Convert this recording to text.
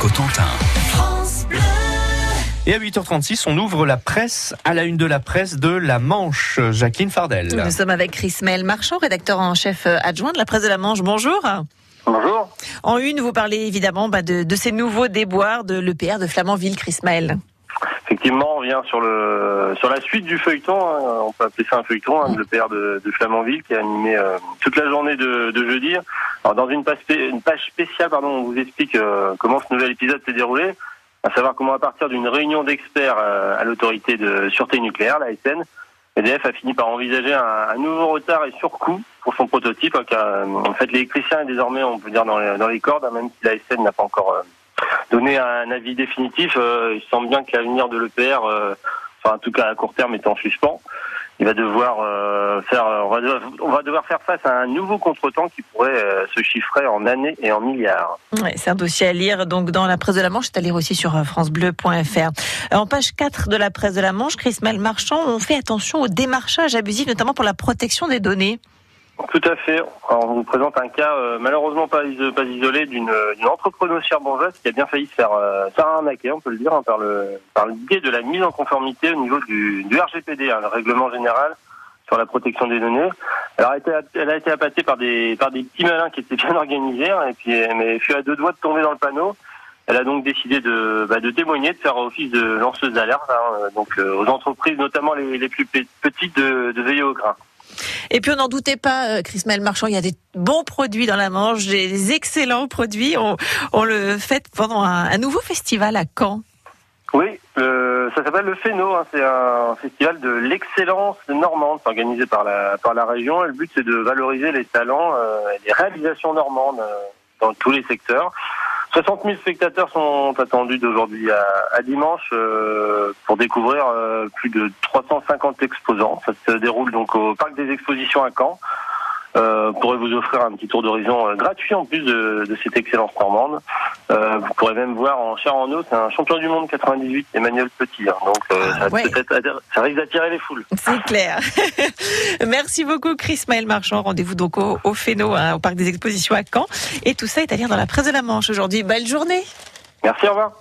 Cotentin. Et à 8h36, on ouvre la presse à la une de la presse de La Manche. Jacqueline Fardel. Nous sommes avec Chris Mel Marchand, rédacteur en chef adjoint de la presse de La Manche. Bonjour. Bonjour. En une, vous parlez évidemment bah, de, ces nouveaux déboires de l'EPR de Flamanville, Chris Mel. Effectivement, on vient sur le sur la suite du feuilleton. Hein. on peut appeler ça un feuilleton, hein, de l'EPR de, de, Flamanville qui a animé euh, toute la journée de, jeudi. Alors dans une page, spéciale, pardon, on vous explique euh, comment ce nouvel épisode s'est déroulé à savoir comment à partir d'une réunion d'experts euh, à l'autorité de sûreté nucléaire, la SN, EDF a fini par envisager un, nouveau retard et surcoût pour son prototype. Hein, car, en fait, l'électricien est désormais, on peut dire, dans les, dans les cordes, hein, même si la SN n'a pas encore euh, donné un avis définitif. Euh, il semble bien que l'avenir de l'EPR, enfin en tout cas à court terme, est en suspens il va devoir euh, faire, on va, devoir, on va, devoir, faire face à un nouveau contretemps qui pourrait euh, se chiffrer en années et en milliards. C'est un dossier à lire donc dans la presse de la Manche, c'est à lire aussi sur euh, francebleu.fr. En page 4 de la presse de la Manche, Chris Marchand, on fait attention au démarchage abusif, notamment pour la protection des données. Tout à fait. on vous présente un cas euh, malheureusement pas, pas isolé d'une entrepreneuse charbongeuse qui a bien failli se faire, euh, on peut le dire, hein, par le par biais de la mise en conformité au niveau du, RGPD, hein, le règlement général sur la protection des données. Elle a été, elle a été appâtée par des par des petits malins qui étaient bien organisés, hein, et puis mais elle fut à deux doigts de tomber dans le panneau. Elle a donc décidé de, bah, de témoigner, de faire office de lanceuse d'alerte, hein, donc euh, aux entreprises, notamment les, les plus petites, de, de veiller au grain. Et puis on n'en doutait pas, euh, Chris Mel Marchand, il y a des bons produits dans la Manche, des excellents produits. On, le fait pendant un, nouveau festival à Caen. Oui, ça s'appelle le FENO, hein. c'est un festival de l'excellence normande, organisé par la, par la région. Le but c'est de valoriser les talents euh, et les réalisations normandes euh, dans tous les secteurs. 60 000 spectateurs sont attendus d'aujourd'hui à, dimanche euh, pour découvrir euh, plus de 350 exposants. Ça se déroule donc au parc des expositions à Caen. Euh, pourrait vous offrir un petit tour d'horizon euh, gratuit en plus de, de cette excellence normande. Euh, vous pourrez même voir en chair en eau, c'est un champion du monde 98, Emmanuel Petit. Hein. donc euh, ah, ça, ça, risque d'attirer les foules. C'est clair. Merci beaucoup Chris Maël Marchand. Rendez-vous donc au, au Féno, hein, au parc des expositions à Caen. Et tout ça est à lire dans la presse de la Manche aujourd'hui. Belle journée. Merci, au revoir.